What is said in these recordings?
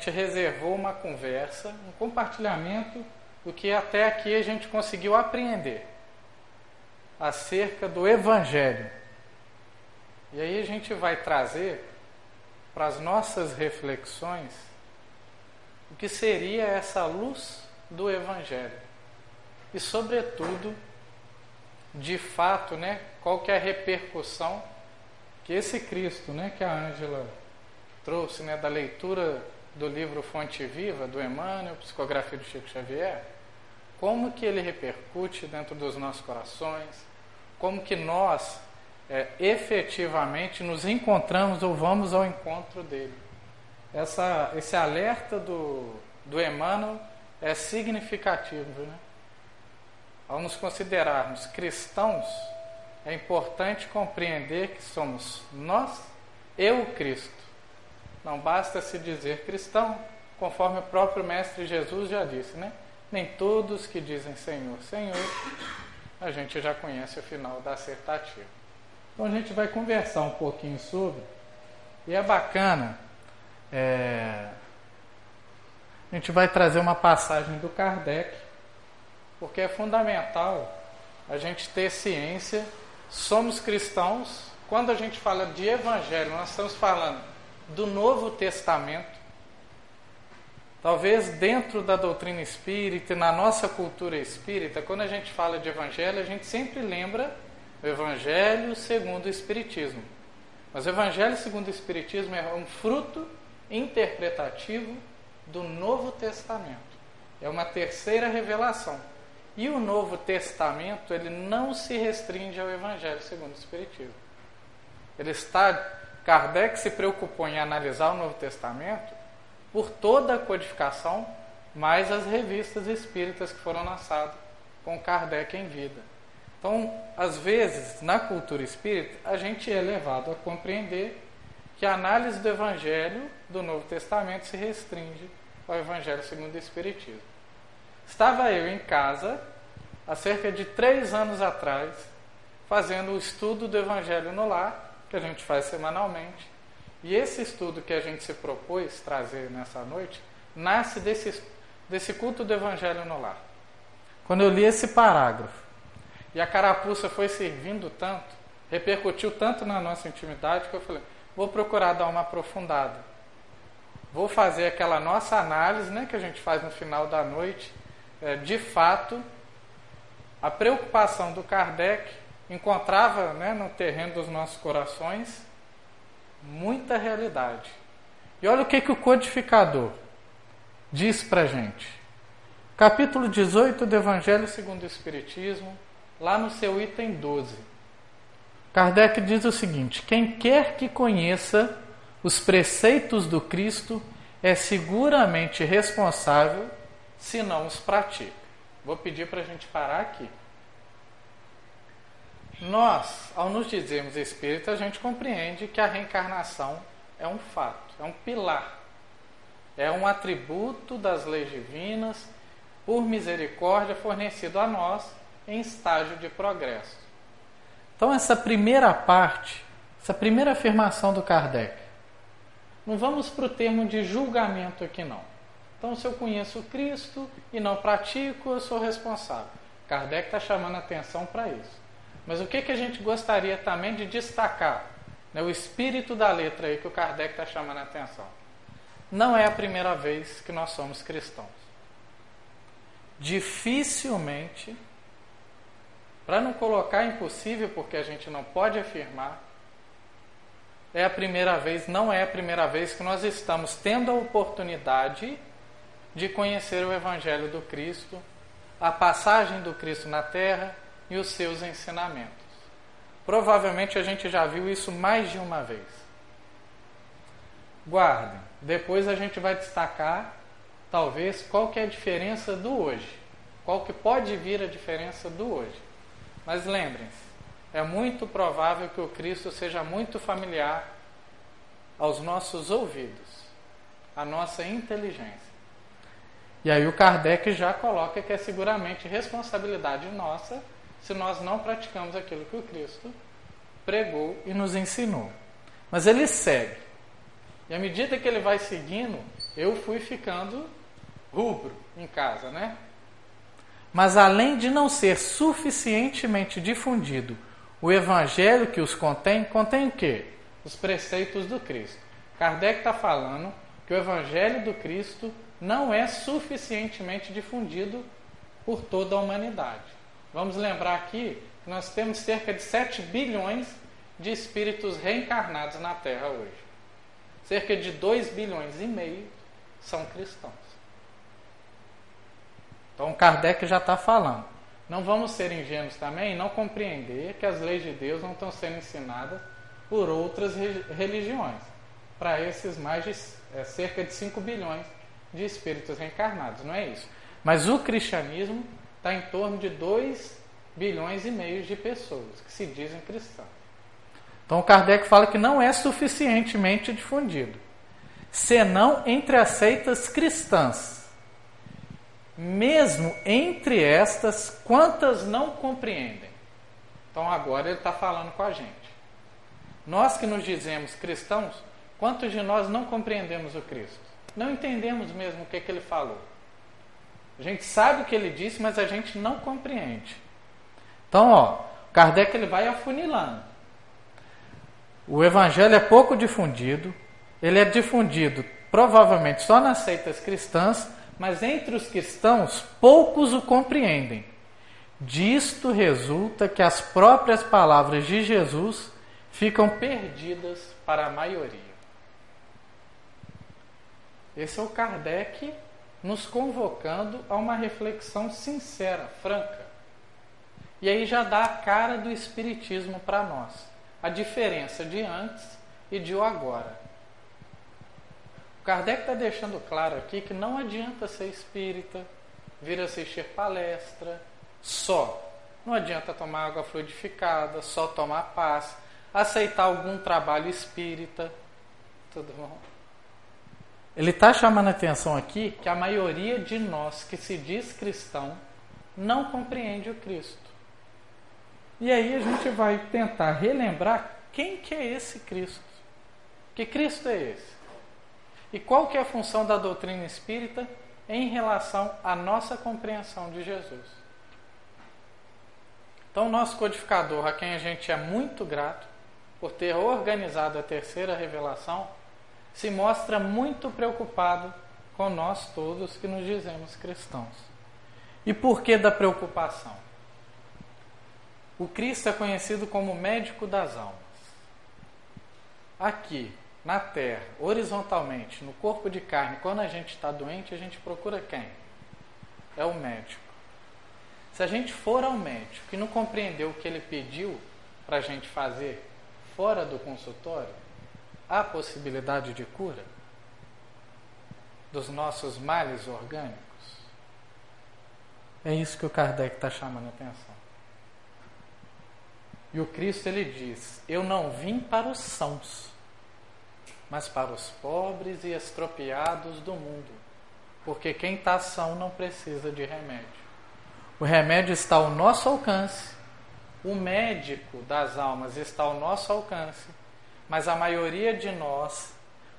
gente reservou uma conversa, um compartilhamento do que até aqui a gente conseguiu apreender acerca do Evangelho. E aí a gente vai trazer para as nossas reflexões o que seria essa luz do Evangelho. E, sobretudo, de fato, né, qual que é a repercussão que esse Cristo, né, que a Ângela trouxe, né, da leitura do livro Fonte Viva, do Emmanuel, Psicografia do Chico Xavier, como que ele repercute dentro dos nossos corações, como que nós é, efetivamente nos encontramos ou vamos ao encontro dele. Essa, esse alerta do, do Emmanuel é significativo. Né? Ao nos considerarmos cristãos, é importante compreender que somos nós e o Cristo. Não basta se dizer cristão, conforme o próprio Mestre Jesus já disse, né? Nem todos que dizem Senhor, Senhor, a gente já conhece o final da acertativa. Então a gente vai conversar um pouquinho sobre, e é bacana, é, a gente vai trazer uma passagem do Kardec, porque é fundamental a gente ter ciência. Somos cristãos, quando a gente fala de evangelho, nós estamos falando do Novo Testamento. Talvez dentro da doutrina espírita, na nossa cultura espírita, quando a gente fala de evangelho, a gente sempre lembra o evangelho segundo o espiritismo. Mas o evangelho segundo o espiritismo é um fruto interpretativo do Novo Testamento. É uma terceira revelação. E o Novo Testamento, ele não se restringe ao evangelho segundo o espiritismo. Ele está Kardec se preocupou em analisar o Novo Testamento por toda a codificação, mais as revistas espíritas que foram lançadas com Kardec em vida. Então, às vezes, na cultura espírita, a gente é levado a compreender que a análise do Evangelho do Novo Testamento se restringe ao Evangelho segundo o Espiritismo. Estava eu em casa, há cerca de três anos atrás, fazendo o estudo do Evangelho no lar, que a gente faz semanalmente. E esse estudo que a gente se propôs trazer nessa noite nasce desse, desse culto do Evangelho no lar. Quando eu li esse parágrafo e a carapuça foi servindo tanto, repercutiu tanto na nossa intimidade que eu falei: vou procurar dar uma aprofundada. Vou fazer aquela nossa análise né, que a gente faz no final da noite. É, de fato, a preocupação do Kardec encontrava né, no terreno dos nossos corações muita realidade. E olha o que, que o codificador diz para gente. Capítulo 18 do Evangelho segundo o Espiritismo, lá no seu item 12. Kardec diz o seguinte: quem quer que conheça os preceitos do Cristo é seguramente responsável se não os pratica. Vou pedir para a gente parar aqui. Nós, ao nos dizermos espírita, a gente compreende que a reencarnação é um fato, é um pilar, é um atributo das leis divinas, por misericórdia fornecido a nós em estágio de progresso. Então, essa primeira parte, essa primeira afirmação do Kardec, não vamos para o termo de julgamento aqui, não. Então, se eu conheço Cristo e não pratico, eu sou responsável. Kardec está chamando atenção para isso. Mas o que, que a gente gostaria também de destacar? Né, o espírito da letra aí que o Kardec está chamando a atenção. Não é a primeira vez que nós somos cristãos. Dificilmente, para não colocar impossível, porque a gente não pode afirmar, é a primeira vez, não é a primeira vez que nós estamos tendo a oportunidade de conhecer o Evangelho do Cristo, a passagem do Cristo na terra e os seus ensinamentos. Provavelmente a gente já viu isso mais de uma vez. Guardem. Depois a gente vai destacar, talvez, qual que é a diferença do hoje. Qual que pode vir a diferença do hoje. Mas lembrem-se, é muito provável que o Cristo seja muito familiar aos nossos ouvidos, à nossa inteligência. E aí o Kardec já coloca que é seguramente responsabilidade nossa se nós não praticamos aquilo que o Cristo pregou e nos ensinou. Mas ele segue. E à medida que ele vai seguindo, eu fui ficando rubro em casa, né? Mas além de não ser suficientemente difundido o evangelho que os contém, contém o quê? Os preceitos do Cristo. Kardec está falando que o evangelho do Cristo não é suficientemente difundido por toda a humanidade. Vamos lembrar aqui que nós temos cerca de 7 bilhões de espíritos reencarnados na Terra hoje. Cerca de 2 bilhões e meio são cristãos. Então Kardec já está falando. Não vamos ser ingênuos também e não compreender que as leis de Deus não estão sendo ensinadas por outras religiões. Para esses mais de é, cerca de 5 bilhões de espíritos reencarnados, não é isso. Mas o cristianismo está em torno de 2 bilhões e meio de pessoas que se dizem cristãos. Então Kardec fala que não é suficientemente difundido, senão entre as seitas cristãs. Mesmo entre estas, quantas não compreendem? Então agora ele está falando com a gente. Nós que nos dizemos cristãos, quantos de nós não compreendemos o Cristo? Não entendemos mesmo o que, que ele falou. A gente sabe o que ele disse, mas a gente não compreende. Então, ó, Kardec ele vai afunilando. O evangelho é pouco difundido, ele é difundido provavelmente só nas seitas cristãs, mas entre os cristãos poucos o compreendem. Disto resulta que as próprias palavras de Jesus ficam perdidas para a maioria. Esse é o Kardec nos convocando a uma reflexão sincera, franca. E aí já dá a cara do Espiritismo para nós. A diferença de antes e de o agora. O Kardec está deixando claro aqui que não adianta ser espírita, vir assistir palestra, só. Não adianta tomar água fluidificada, só tomar paz, aceitar algum trabalho espírita. Tudo bom? Ele está chamando a atenção aqui que a maioria de nós que se diz cristão não compreende o Cristo. E aí a gente vai tentar relembrar quem que é esse Cristo. Que Cristo é esse? E qual que é a função da doutrina espírita em relação à nossa compreensão de Jesus? Então, nosso codificador, a quem a gente é muito grato por ter organizado a terceira revelação, se mostra muito preocupado com nós todos que nos dizemos cristãos. E por que da preocupação? O Cristo é conhecido como médico das almas. Aqui, na terra, horizontalmente, no corpo de carne, quando a gente está doente, a gente procura quem? É o médico. Se a gente for ao médico e não compreendeu o que ele pediu para a gente fazer fora do consultório, há possibilidade de cura dos nossos males orgânicos? É isso que o Kardec está chamando a atenção. E o Cristo ele diz: Eu não vim para os sãos, mas para os pobres e estropiados do mundo, porque quem está são não precisa de remédio. O remédio está ao nosso alcance, o médico das almas está ao nosso alcance, mas a maioria de nós,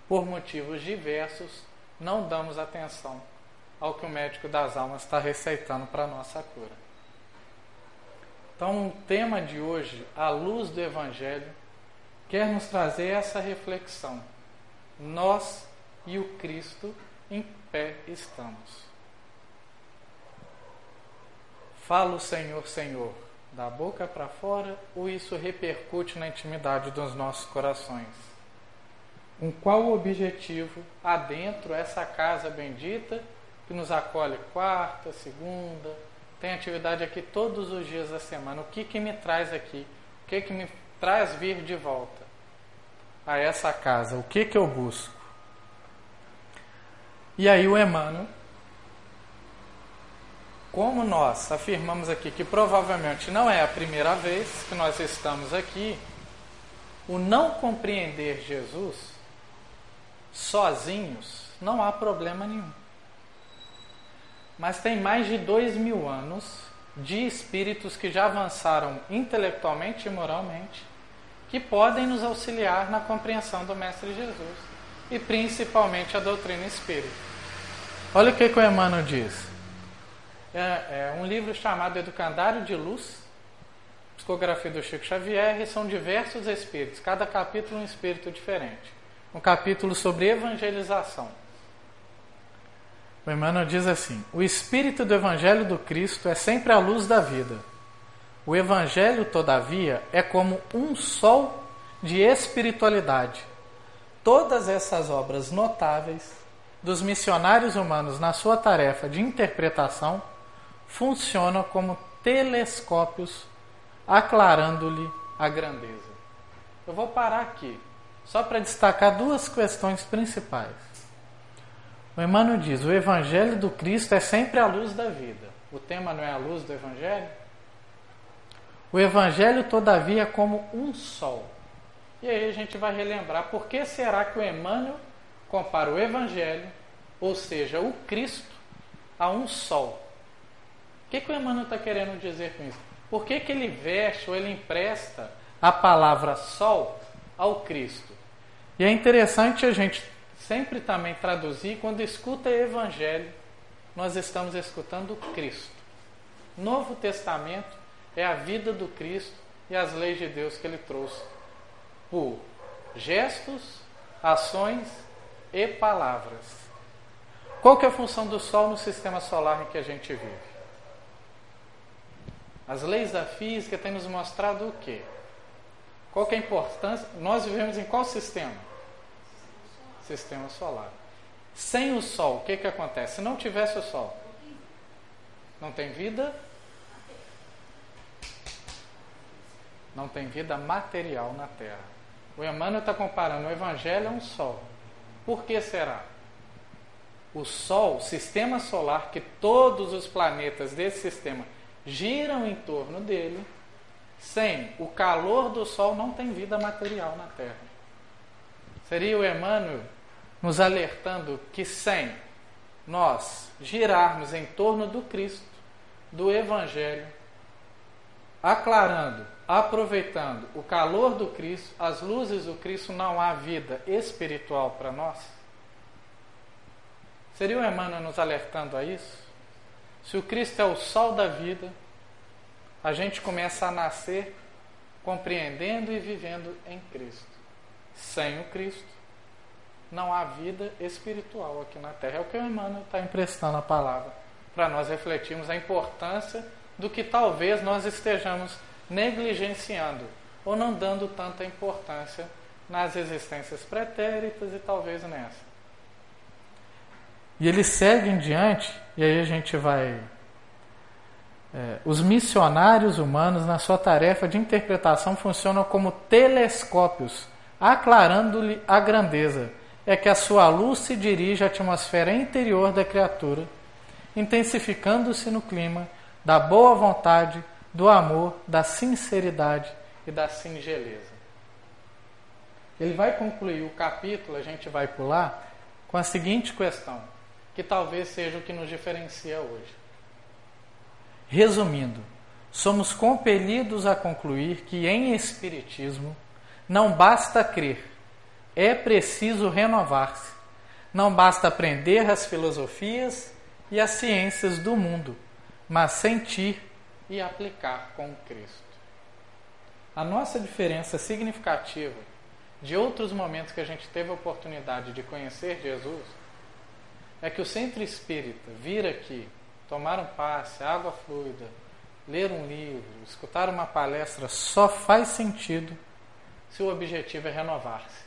por motivos diversos, não damos atenção ao que o médico das almas está receitando para a nossa cura. Então, o tema de hoje, a luz do Evangelho, quer nos trazer essa reflexão. Nós e o Cristo em pé estamos. Fala o Senhor, Senhor da boca para fora ou isso repercute na intimidade dos nossos corações? Com qual objetivo adentro essa casa bendita que nos acolhe quarta, segunda, tem atividade aqui todos os dias da semana? O que que me traz aqui? O que que me traz vir de volta a essa casa? O que que eu busco? E aí o Emmanuel como nós afirmamos aqui que provavelmente não é a primeira vez que nós estamos aqui, o não compreender Jesus sozinhos não há problema nenhum. Mas tem mais de dois mil anos de espíritos que já avançaram intelectualmente e moralmente que podem nos auxiliar na compreensão do Mestre Jesus. e principalmente a doutrina espírita. Olha o que, que o Emmanuel diz. É, é um livro chamado Educandário de Luz, psicografia do Chico Xavier, e são diversos espíritos, cada capítulo um espírito diferente. Um capítulo sobre evangelização. O Emmanuel diz assim: O espírito do Evangelho do Cristo é sempre a luz da vida. O Evangelho, todavia, é como um sol de espiritualidade. Todas essas obras notáveis dos missionários humanos na sua tarefa de interpretação funcionam como telescópios aclarando-lhe a grandeza. Eu vou parar aqui, só para destacar duas questões principais. O Emmanuel diz: o Evangelho do Cristo é sempre a luz da vida. O tema não é a luz do Evangelho? O Evangelho, todavia, é como um sol. E aí a gente vai relembrar por que será que o Emmanuel compara o Evangelho, ou seja, o Cristo, a um sol. O que, que o Emmanuel está querendo dizer com isso? Por que, que ele veste ou ele empresta a palavra sol ao Cristo? E é interessante a gente sempre também traduzir, quando escuta Evangelho, nós estamos escutando Cristo. Novo Testamento é a vida do Cristo e as leis de Deus que ele trouxe por gestos, ações e palavras. Qual que é a função do Sol no sistema solar em que a gente vive? As leis da física têm nos mostrado o quê? Qual que é a importância? Nós vivemos em qual sistema? Sistema solar. Sem o Sol, o que, que acontece? Se não tivesse o Sol, não tem vida? Não tem vida material na Terra. O Emmanuel está comparando o Evangelho a um Sol. Por que será? O Sol, sistema solar, que todos os planetas desse sistema giram em torno dele, sem o calor do Sol não tem vida material na Terra. Seria o Emmanuel nos alertando que sem nós girarmos em torno do Cristo, do Evangelho, aclarando, aproveitando o calor do Cristo, as luzes do Cristo, não há vida espiritual para nós? Seria o Emmanuel nos alertando a isso? Se o Cristo é o sol da vida, a gente começa a nascer compreendendo e vivendo em Cristo. Sem o Cristo, não há vida espiritual aqui na Terra. É o que o Emmanuel está emprestando a palavra para nós refletirmos a importância do que talvez nós estejamos negligenciando ou não dando tanta importância nas existências pretéritas e talvez nessa. E ele segue em diante, e aí a gente vai. É, os missionários humanos, na sua tarefa de interpretação, funcionam como telescópios, aclarando-lhe a grandeza. É que a sua luz se dirige à atmosfera interior da criatura, intensificando-se no clima da boa vontade, do amor, da sinceridade e da singeleza. Ele vai concluir o capítulo, a gente vai pular, com a seguinte questão: que talvez seja o que nos diferencia hoje. Resumindo, somos compelidos a concluir que em Espiritismo não basta crer, é preciso renovar-se. Não basta aprender as filosofias e as ciências do mundo, mas sentir e aplicar com Cristo. A nossa diferença significativa de outros momentos que a gente teve a oportunidade de conhecer Jesus é que o centro espírita vir aqui, tomar um passe, água fluida, ler um livro, escutar uma palestra só faz sentido se o objetivo é renovar-se.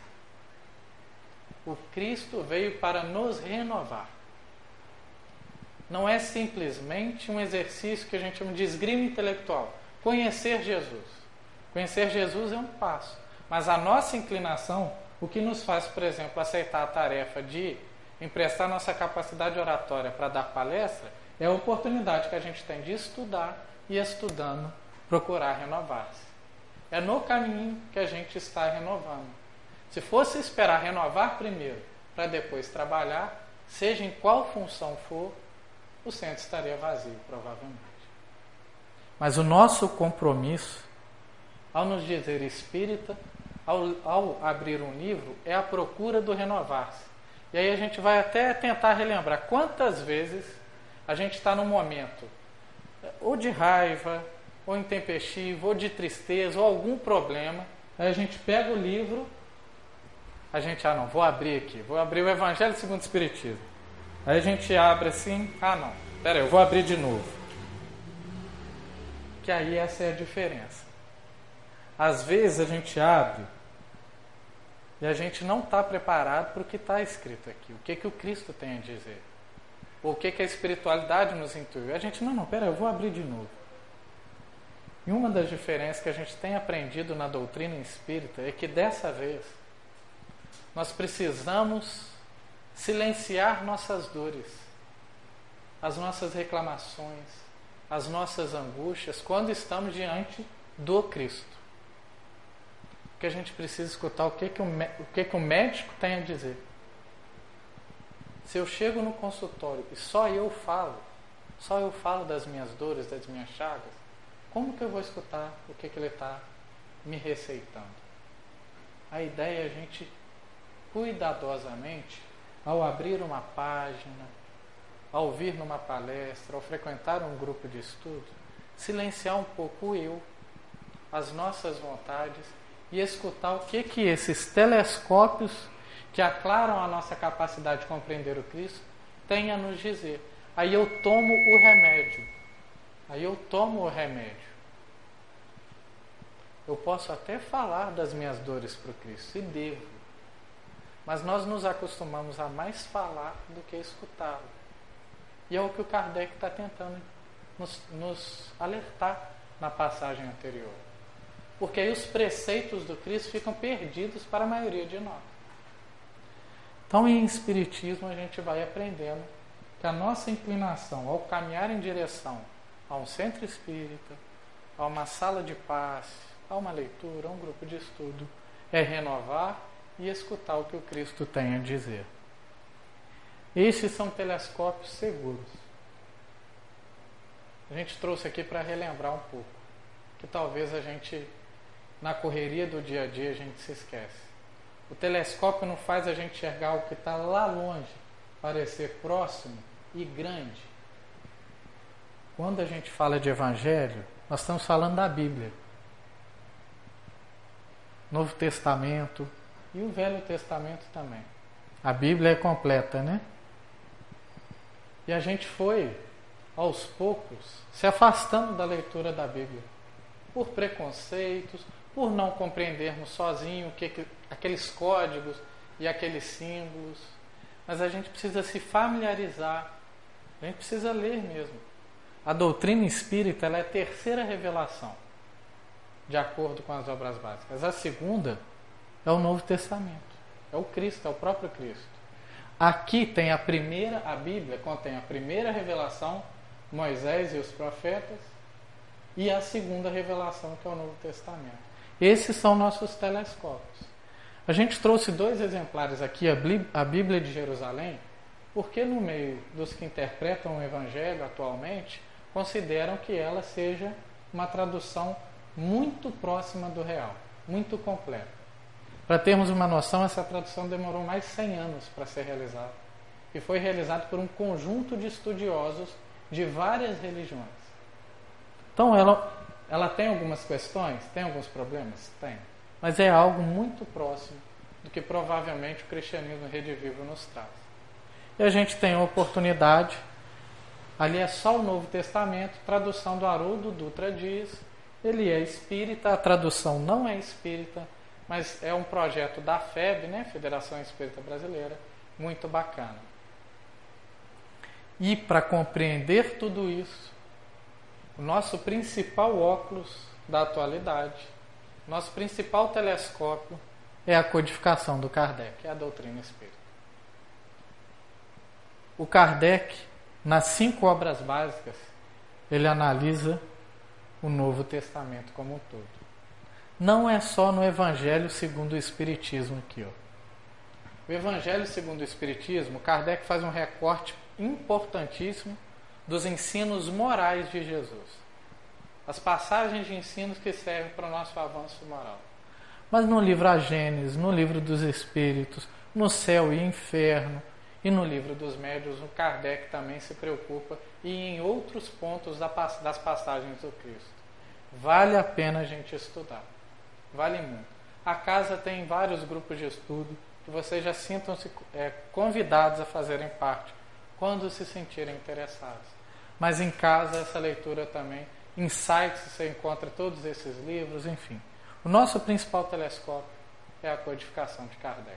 O Cristo veio para nos renovar. Não é simplesmente um exercício que a gente chama de esgrima intelectual. Conhecer Jesus. Conhecer Jesus é um passo. Mas a nossa inclinação, o que nos faz, por exemplo, aceitar a tarefa de emprestar nossa capacidade oratória para dar palestra, é a oportunidade que a gente tem de estudar e, estudando, procurar renovar-se. É no caminho que a gente está renovando. Se fosse esperar renovar primeiro para depois trabalhar, seja em qual função for, o centro estaria vazio, provavelmente. Mas o nosso compromisso, ao nos dizer espírita, ao, ao abrir um livro, é a procura do renovar-se. E aí a gente vai até tentar relembrar quantas vezes a gente está num momento ou de raiva, ou intempestivo, ou de tristeza, ou algum problema. Aí a gente pega o livro, a gente, ah não, vou abrir aqui, vou abrir o Evangelho segundo o Espiritismo. Aí a gente abre assim, ah não, pera aí, eu vou abrir de novo. Que aí essa é a diferença. Às vezes a gente abre e a gente não está preparado para o que está escrito aqui, o que, que o Cristo tem a dizer. O que, que a espiritualidade nos intuiu. A gente, não, não, pera, eu vou abrir de novo. E uma das diferenças que a gente tem aprendido na doutrina espírita é que dessa vez nós precisamos silenciar nossas dores, as nossas reclamações, as nossas angústias quando estamos diante do Cristo. Porque a gente precisa escutar o que, que, o, o, que, que o médico tem a dizer. Se eu chego no consultório e só eu falo, só eu falo das minhas dores, das minhas chagas, como que eu vou escutar o que, que ele está me receitando? A ideia é a gente, cuidadosamente, ao abrir uma página, ao vir numa palestra, ao frequentar um grupo de estudo, silenciar um pouco o eu, as nossas vontades e escutar o que que esses telescópios que aclaram a nossa capacidade de compreender o Cristo, tem a nos dizer. Aí eu tomo o remédio. Aí eu tomo o remédio. Eu posso até falar das minhas dores para o Cristo, e devo. Mas nós nos acostumamos a mais falar do que escutá-lo. E é o que o Kardec está tentando nos, nos alertar na passagem anterior. Porque aí os preceitos do Cristo ficam perdidos para a maioria de nós. Então, em Espiritismo, a gente vai aprendendo que a nossa inclinação ao caminhar em direção a um centro espírita, a uma sala de paz, a uma leitura, a um grupo de estudo, é renovar e escutar o que o Cristo tem a dizer. Esses são telescópios seguros. A gente trouxe aqui para relembrar um pouco, que talvez a gente, na correria do dia a dia, a gente se esquece. O telescópio não faz a gente enxergar o que está lá longe, parecer próximo e grande. Quando a gente fala de evangelho, nós estamos falando da Bíblia. Novo Testamento e o Velho Testamento também. A Bíblia é completa, né? E a gente foi, aos poucos, se afastando da leitura da Bíblia. Por preconceitos, por não compreendermos sozinho que, que, aqueles códigos e aqueles símbolos. Mas a gente precisa se familiarizar, a gente precisa ler mesmo. A doutrina espírita é a terceira revelação, de acordo com as obras básicas. A segunda é o Novo Testamento, é o Cristo, é o próprio Cristo. Aqui tem a primeira, a Bíblia contém a primeira revelação, Moisés e os profetas, e a segunda revelação, que é o Novo Testamento. Esses são nossos telescópios. A gente trouxe dois exemplares aqui, a Bíblia de Jerusalém, porque no meio dos que interpretam o Evangelho atualmente, consideram que ela seja uma tradução muito próxima do real, muito completa. Para termos uma noção, essa tradução demorou mais de 100 anos para ser realizada e foi realizada por um conjunto de estudiosos de várias religiões. Então, ela ela tem algumas questões? Tem alguns problemas? Tem. Mas é algo muito próximo do que provavelmente o cristianismo redivivo nos traz. E a gente tem a oportunidade, ali é só o Novo Testamento, tradução do Haroldo Dutra diz, ele é espírita, a tradução não é espírita, mas é um projeto da FEB, né, Federação Espírita Brasileira, muito bacana. E para compreender tudo isso, o nosso principal óculos da atualidade, nosso principal telescópio é a codificação do Kardec, é a doutrina espírita. O Kardec, nas cinco obras básicas, ele analisa o Novo Testamento como um todo. Não é só no Evangelho segundo o Espiritismo aqui. Ó. O Evangelho segundo o Espiritismo, Kardec faz um recorte importantíssimo dos ensinos morais de Jesus. As passagens de ensinos que servem para o nosso avanço moral. mas no livro A Gênesis, no livro dos Espíritos, no céu e inferno, e no livro dos médios, o Kardec também se preocupa e em outros pontos das passagens do Cristo. Vale a pena a gente estudar. Vale muito. A casa tem vários grupos de estudo que vocês já sintam-se é, convidados a fazerem parte quando se sentirem interessados. Mas em casa, essa leitura também, em sites você encontra todos esses livros, enfim. O nosso principal telescópio é a codificação de Kardec.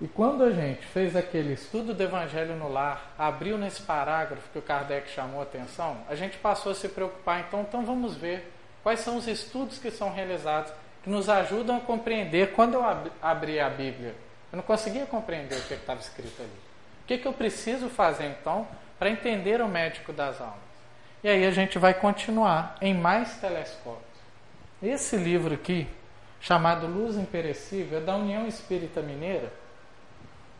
E quando a gente fez aquele estudo do Evangelho no Lar, abriu nesse parágrafo que o Kardec chamou a atenção, a gente passou a se preocupar, então, então vamos ver quais são os estudos que são realizados que nos ajudam a compreender. Quando eu abri a Bíblia, eu não conseguia compreender o que estava escrito ali. Que, que eu preciso fazer então para entender o médico das almas? E aí a gente vai continuar em mais telescópios. Esse livro aqui, chamado Luz Imperecível, é da União Espírita Mineira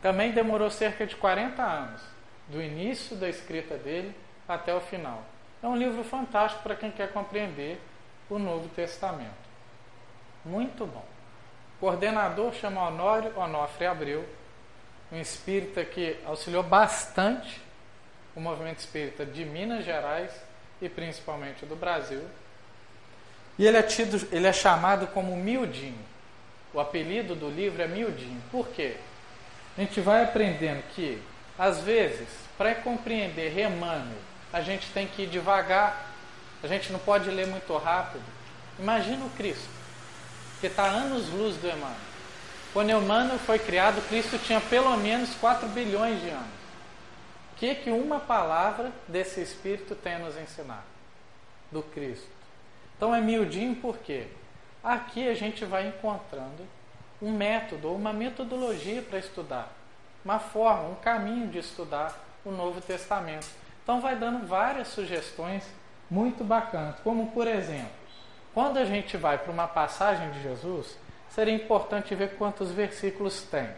também demorou cerca de 40 anos, do início da escrita dele até o final. É um livro fantástico para quem quer compreender o Novo Testamento. Muito bom. O coordenador chama Honório Onofre Abreu, um espírita que auxiliou bastante o movimento espírita de Minas Gerais e principalmente do Brasil. E ele é, tido, ele é chamado como Miudinho. O apelido do livro é Miudinho. Por quê? a gente vai aprendendo que, às vezes, para compreender Emmanuel, a gente tem que ir devagar, a gente não pode ler muito rápido. Imagina o Cristo, que está anos-luz do Emmanuel. Quando Emmanuel foi criado, Cristo tinha pelo menos 4 bilhões de anos. O que, que uma palavra desse Espírito tem a nos ensinar? Do Cristo. Então é miudinho por quê? Aqui a gente vai encontrando um método, uma metodologia para estudar, uma forma, um caminho de estudar o Novo Testamento. Então, vai dando várias sugestões muito bacanas, como por exemplo, quando a gente vai para uma passagem de Jesus, seria importante ver quantos versículos tem.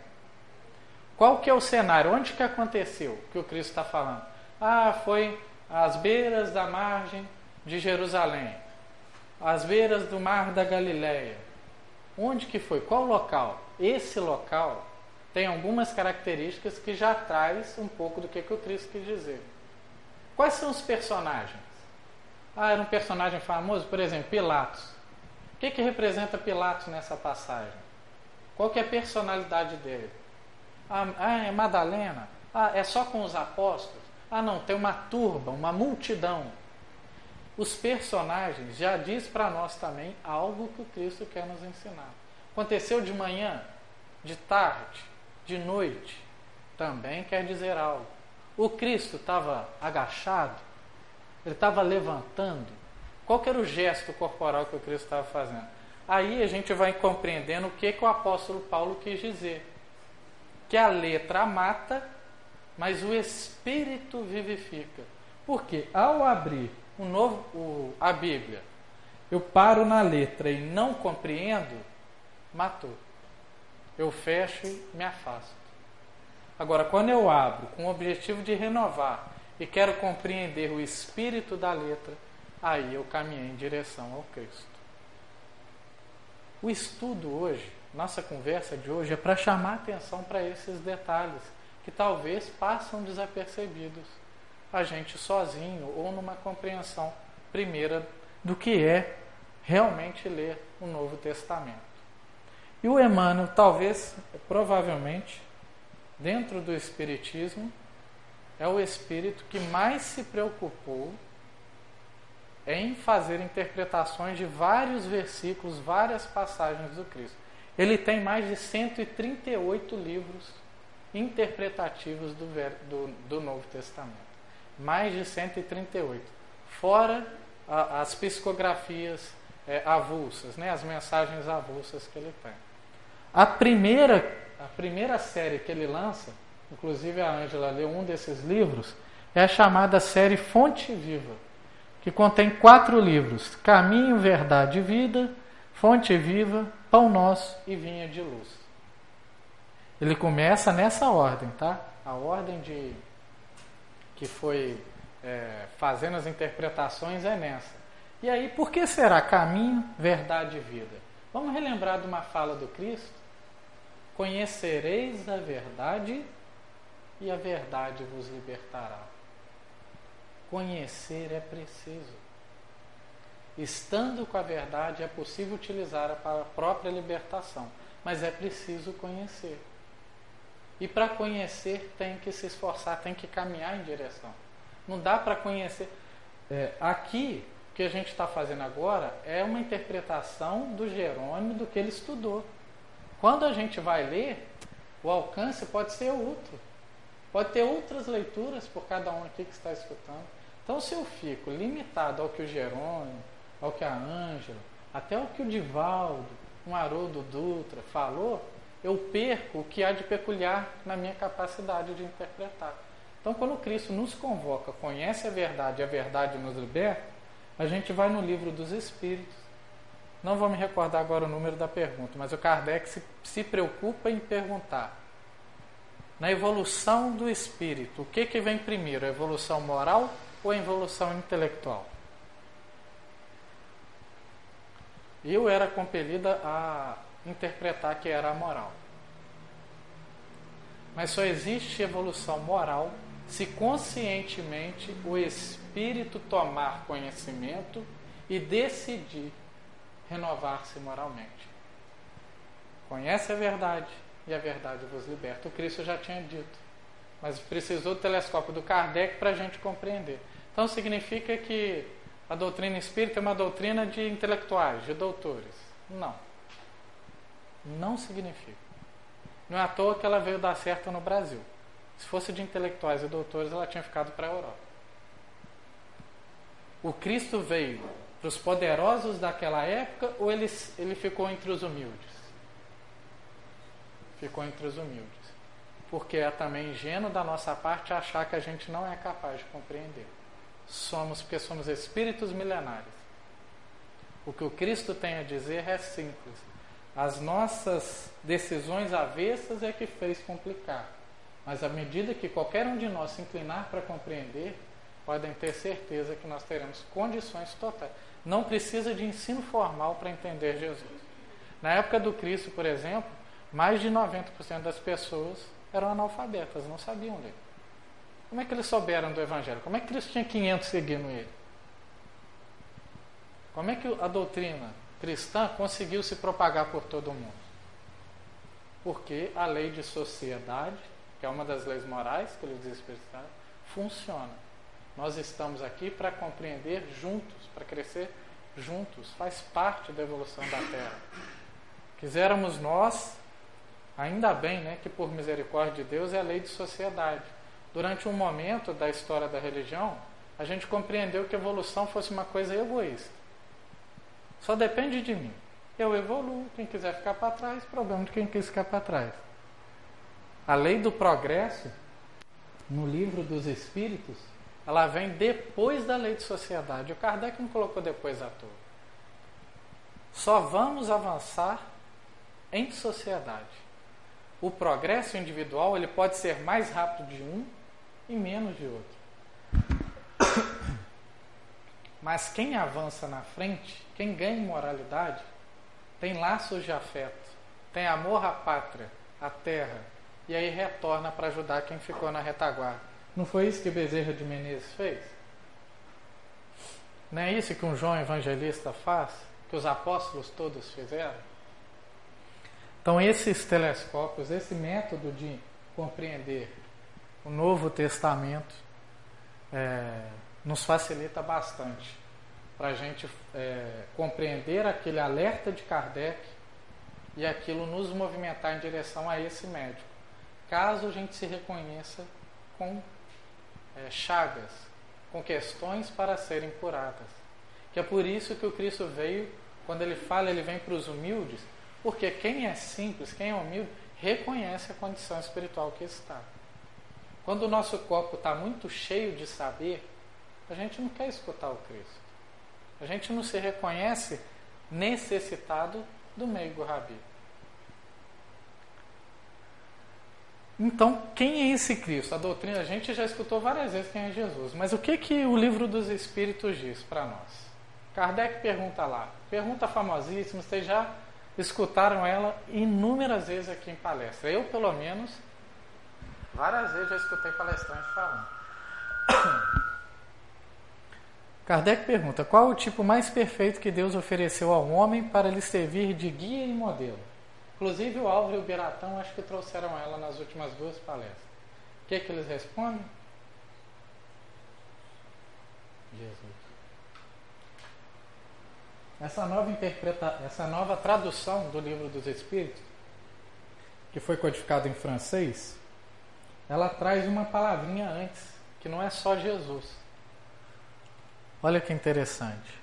Qual que é o cenário? Onde que aconteceu que o Cristo está falando? Ah, foi às beiras da margem de Jerusalém, às beiras do mar da Galileia, Onde que foi? Qual local? Esse local tem algumas características que já traz um pouco do que, que o Cristo quis dizer. Quais são os personagens? Ah, era um personagem famoso, por exemplo, Pilatos. Que, que representa Pilatos nessa passagem? Qual que é a personalidade dele? Ah, ah, é Madalena? Ah, é só com os apóstolos? Ah, não, tem uma turba, uma multidão os personagens já diz para nós também algo que o Cristo quer nos ensinar. Aconteceu de manhã, de tarde, de noite, também quer dizer algo. O Cristo estava agachado, ele estava levantando. Qual era o gesto corporal que o Cristo estava fazendo? Aí a gente vai compreendendo o que, que o apóstolo Paulo quis dizer. Que a letra mata, mas o Espírito vivifica. Porque ao abrir o novo, o, a Bíblia, eu paro na letra e não compreendo, matou. Eu fecho e me afasto. Agora, quando eu abro com o objetivo de renovar e quero compreender o espírito da letra, aí eu caminhei em direção ao Cristo. O estudo hoje, nossa conversa de hoje, é para chamar atenção para esses detalhes que talvez passam desapercebidos a gente sozinho ou numa compreensão primeira do que é realmente ler o Novo Testamento. E o Emmanuel, talvez, provavelmente, dentro do Espiritismo, é o espírito que mais se preocupou em fazer interpretações de vários versículos, várias passagens do Cristo. Ele tem mais de 138 livros interpretativos do, do, do Novo Testamento mais de 138. Fora a, as psicografias é, avulsas, né, as mensagens avulsas que ele tem. A primeira, a primeira série que ele lança, inclusive a Ângela leu um desses livros, é a chamada série Fonte Viva, que contém quatro livros: Caminho, Verdade e Vida, Fonte Viva, Pão Nosso e Vinha de Luz. Ele começa nessa ordem, tá? A ordem de que foi é, fazendo as interpretações é nessa. E aí, por que será caminho, verdade e vida? Vamos relembrar de uma fala do Cristo? Conhecereis a verdade e a verdade vos libertará. Conhecer é preciso. Estando com a verdade, é possível utilizar a própria libertação, mas é preciso conhecer. E para conhecer, tem que se esforçar, tem que caminhar em direção. Não dá para conhecer. É, aqui, o que a gente está fazendo agora é uma interpretação do Jerônimo do que ele estudou. Quando a gente vai ler, o alcance pode ser outro. Pode ter outras leituras por cada um aqui que está escutando. Então, se eu fico limitado ao que o Jerônimo, ao que a Ângela, até ao que o Divaldo, um Haroldo Dutra falou, eu perco o que há de peculiar na minha capacidade de interpretar. Então, quando Cristo nos convoca, conhece a verdade e a verdade nos liberta, a gente vai no livro dos Espíritos. Não vou me recordar agora o número da pergunta, mas o Kardec se, se preocupa em perguntar: na evolução do espírito, o que, que vem primeiro, a evolução moral ou a evolução intelectual? Eu era compelida a interpretar que era a moral. Mas só existe evolução moral se conscientemente o espírito tomar conhecimento e decidir renovar-se moralmente. Conhece a verdade e a verdade vos liberta. O Cristo já tinha dito, mas precisou do telescópio do Kardec para a gente compreender. Então significa que a doutrina espírita é uma doutrina de intelectuais, de doutores. Não. Não significa. Não é à toa que ela veio dar certo no Brasil. Se fosse de intelectuais e doutores, ela tinha ficado para a Europa. O Cristo veio para os poderosos daquela época ou ele, ele ficou entre os humildes? Ficou entre os humildes. Porque é também ingênuo da nossa parte achar que a gente não é capaz de compreender. Somos porque somos espíritos milenares. O que o Cristo tem a dizer é simples. As nossas decisões avessas é que fez complicar. Mas à medida que qualquer um de nós se inclinar para compreender, podem ter certeza que nós teremos condições totais. Não precisa de ensino formal para entender Jesus. Na época do Cristo, por exemplo, mais de 90% das pessoas eram analfabetas, não sabiam ler. Como é que eles souberam do Evangelho? Como é que Cristo tinha 500 seguindo ele? Como é que a doutrina cristã conseguiu se propagar por todo o mundo? Porque a lei de sociedade, que é uma das leis morais que ele diz funciona. Nós estamos aqui para compreender juntos, para crescer juntos, faz parte da evolução da Terra. Quiséramos nós, ainda bem né, que por misericórdia de Deus é a lei de sociedade. Durante um momento da história da religião, a gente compreendeu que evolução fosse uma coisa egoísta. Só depende de mim. Eu evoluo, quem quiser ficar para trás, problema de quem quis ficar para trás. A lei do progresso, no livro dos Espíritos, ela vem depois da lei de sociedade. O Kardec não colocou depois à toa. Só vamos avançar em sociedade. O progresso individual ele pode ser mais rápido de um e menos de outro. Mas quem avança na frente, quem ganha moralidade, tem laços de afeto, tem amor à pátria, à terra, e aí retorna para ajudar quem ficou na retaguarda. Não foi isso que Bezerra de Menezes fez? Não é isso que um João Evangelista faz? Que os apóstolos todos fizeram? Então, esses telescópios, esse método de compreender o Novo Testamento, é, nos facilita bastante para a gente é, compreender aquele alerta de Kardec e aquilo nos movimentar em direção a esse médico, caso a gente se reconheça com é, chagas, com questões para serem curadas. Que é por isso que o Cristo veio, quando ele fala, ele vem para os humildes, porque quem é simples, quem é humilde, reconhece a condição espiritual que está. Quando o nosso copo está muito cheio de saber, a gente não quer escutar o Cristo. A gente não se reconhece necessitado do meigo rabi. Então, quem é esse Cristo? A doutrina, a gente já escutou várias vezes quem é Jesus, mas o que, que o livro dos Espíritos diz para nós? Kardec pergunta lá, pergunta famosíssima, vocês já escutaram ela inúmeras vezes aqui em palestra. Eu, pelo menos, várias vezes já escutei palestrantes falando. Kardec pergunta: qual o tipo mais perfeito que Deus ofereceu ao homem para lhe servir de guia e modelo? Inclusive o Álvaro e o Beratão acho que trouxeram ela nas últimas duas palestras. O que, é que eles respondem? Jesus. Essa nova interpreta, essa nova tradução do livro dos Espíritos, que foi codificado em francês, ela traz uma palavrinha antes, que não é só Jesus. Olha que interessante.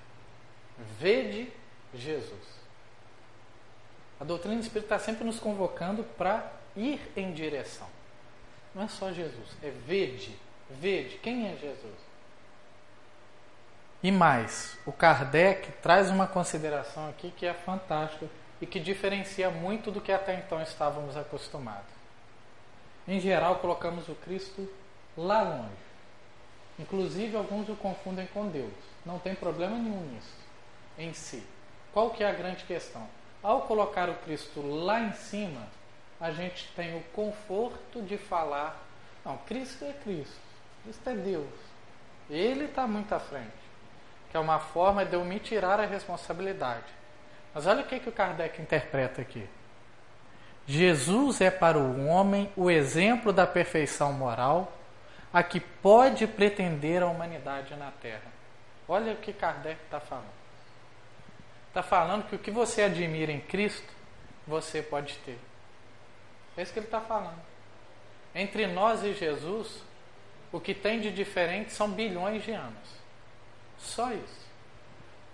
Vede Jesus. A doutrina espírita está sempre nos convocando para ir em direção. Não é só Jesus, é vede, vede. Quem é Jesus? E mais, o Kardec traz uma consideração aqui que é fantástica e que diferencia muito do que até então estávamos acostumados. Em geral, colocamos o Cristo lá longe. Inclusive, alguns o confundem com Deus. Não tem problema nenhum nisso, em si. Qual que é a grande questão? Ao colocar o Cristo lá em cima, a gente tem o conforto de falar: não, Cristo é Cristo, Cristo é Deus. Ele está muito à frente que é uma forma de eu me tirar a responsabilidade. Mas olha o que, que o Kardec interpreta aqui. Jesus é para o homem o exemplo da perfeição moral a que pode pretender a humanidade na Terra. Olha o que Kardec está falando. Está falando que o que você admira em Cristo, você pode ter. É isso que ele está falando. Entre nós e Jesus, o que tem de diferente são bilhões de anos. Só isso.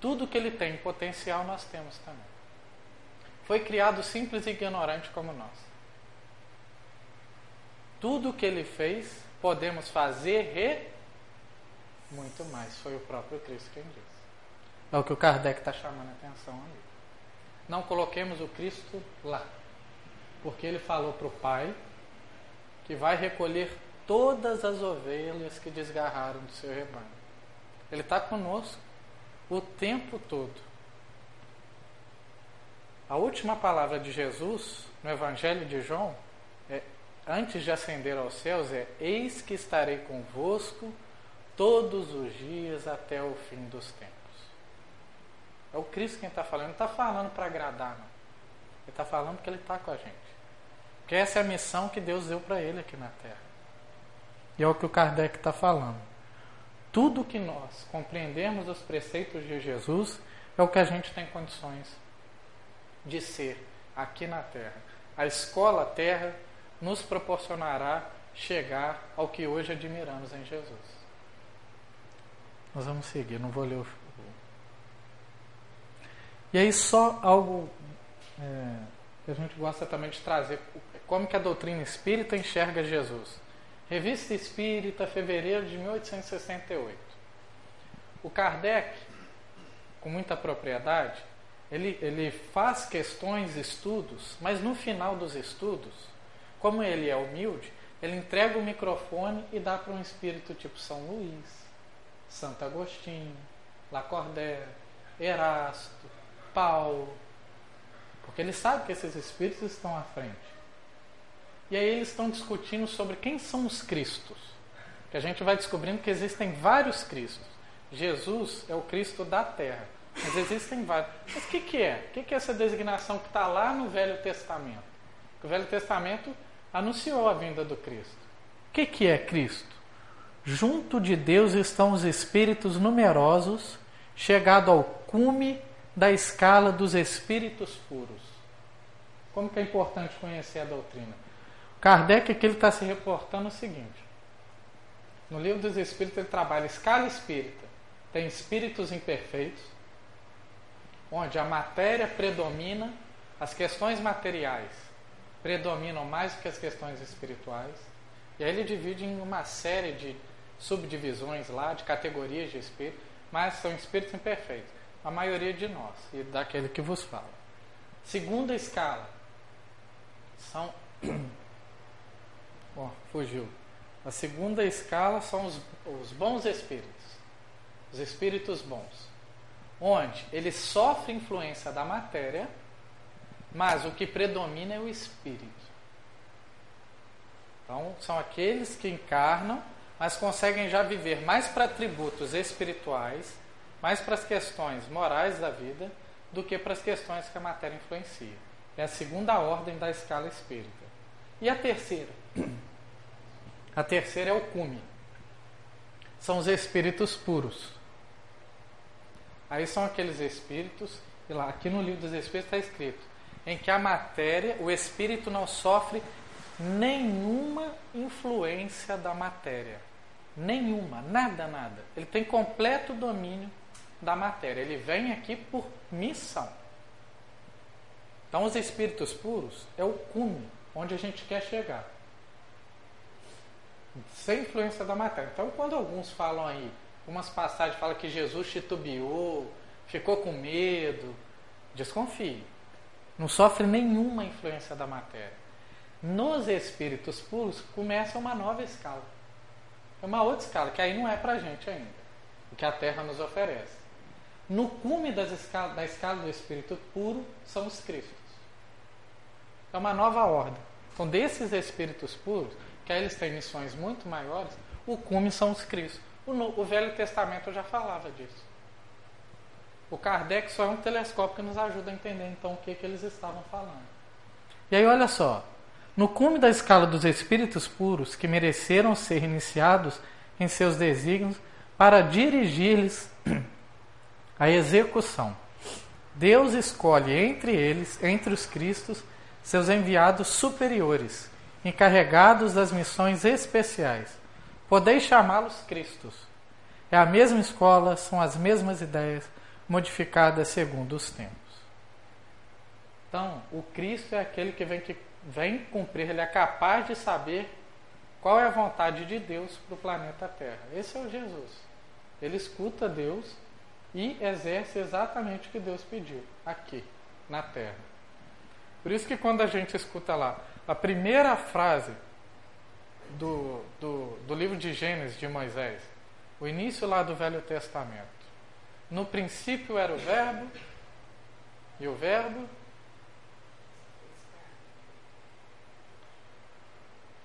Tudo que ele tem potencial nós temos também. Foi criado simples e ignorante como nós. Tudo que ele fez, podemos fazer e muito mais. Foi o próprio Cristo quem disse. É o que o Kardec está chamando a atenção ali. Não coloquemos o Cristo lá. Porque ele falou para o Pai que vai recolher todas as ovelhas que desgarraram do seu rebanho. Ele está conosco o tempo todo. A última palavra de Jesus no Evangelho de João, é, antes de ascender aos céus, é: Eis que estarei convosco todos os dias até o fim dos tempos. É o Cristo quem está falando. Não está falando para agradar, não. Ele está falando que ele está com a gente. Que essa é a missão que Deus deu para ele aqui na Terra. E é o que o Kardec está falando tudo que nós compreendermos os preceitos de Jesus é o que a gente tem condições de ser aqui na Terra. A escola Terra nos proporcionará chegar ao que hoje admiramos em Jesus. Nós vamos seguir, não vou ler o. E aí, só algo é, que a gente gosta também de trazer: como que a doutrina espírita enxerga Jesus. Revista Espírita, fevereiro de 1868. O Kardec, com muita propriedade, ele, ele faz questões, estudos, mas no final dos estudos, como ele é humilde, ele entrega o microfone e dá para um espírito tipo São Luís, Santo Agostinho, Lacordaire, Erasto, Paulo, porque ele sabe que esses espíritos estão à frente. E aí eles estão discutindo sobre quem são os Cristos. Que a gente vai descobrindo que existem vários Cristos. Jesus é o Cristo da Terra. Mas existem vários. Mas o que, que é? O que, que é essa designação que está lá no Velho Testamento? O Velho Testamento anunciou a vinda do Cristo. O que, que é Cristo? Junto de Deus estão os espíritos numerosos, chegado ao cume da escala dos espíritos puros. Como que é importante conhecer a doutrina? Kardec aqui está se reportando o seguinte. No livro dos Espíritos ele trabalha escala espírita. Tem espíritos imperfeitos, onde a matéria predomina, as questões materiais predominam mais do que as questões espirituais. E aí ele divide em uma série de subdivisões lá, de categorias de espírito, mas são espíritos imperfeitos. A maioria de nós, e daquele que vos fala. Segunda escala, são Ó, fugiu. A segunda escala são os, os bons espíritos, os espíritos bons. Onde ele sofre influência da matéria, mas o que predomina é o espírito. Então, são aqueles que encarnam, mas conseguem já viver mais para atributos espirituais, mais para as questões morais da vida, do que para as questões que a matéria influencia. É a segunda ordem da escala espírita. E a terceira? A terceira é o cume. São os espíritos puros. Aí são aqueles espíritos, e lá, aqui no livro dos espíritos está escrito, em que a matéria, o espírito não sofre nenhuma influência da matéria. Nenhuma, nada, nada. Ele tem completo domínio da matéria. Ele vem aqui por missão. Então, os espíritos puros é o cume onde a gente quer chegar. Sem influência da matéria. Então, quando alguns falam aí, umas passagens falam que Jesus titubeou, ficou com medo, desconfie. Não sofre nenhuma influência da matéria. Nos espíritos puros começa uma nova escala. É uma outra escala, que aí não é para a gente ainda, o que a Terra nos oferece. No cume das escala, da escala do espírito puro são os Cristos. É uma nova ordem. Então, desses espíritos puros, que aí eles têm missões muito maiores, o cume são os Cristos. O, o Velho Testamento já falava disso. O Kardec só é um telescópio que nos ajuda a entender então o que, que eles estavam falando. E aí, olha só, no cume da escala dos espíritos puros que mereceram ser iniciados em seus desígnios para dirigir-lhes a execução. Deus escolhe entre eles, entre os Cristos, seus enviados superiores, encarregados das missões especiais. Podeis chamá-los Cristos. É a mesma escola, são as mesmas ideias, modificadas segundo os tempos. Então, o Cristo é aquele que vem que vem cumprir, ele é capaz de saber qual é a vontade de Deus para o planeta Terra. Esse é o Jesus. Ele escuta Deus e exerce exatamente o que Deus pediu aqui na Terra. Por isso que quando a gente escuta lá a primeira frase do, do, do livro de Gênesis de Moisés, o início lá do Velho Testamento. No princípio era o Verbo, e o Verbo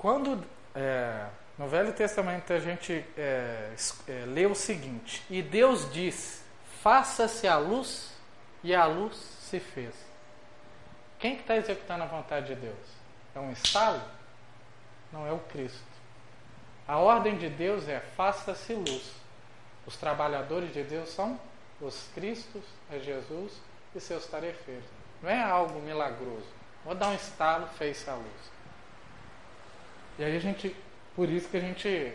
Quando é, no Velho Testamento a gente é, é, lê o seguinte: E Deus diz: Faça-se a luz, e a luz se fez. Quem que está executando a vontade de Deus? É um estalo? Não é o Cristo. A ordem de Deus é: faça-se luz. Os trabalhadores de Deus são os Cristos, é Jesus e seus tarefeiros. Não é algo milagroso. Vou dar um estalo, fez-se a luz. E aí a gente, por isso que a gente,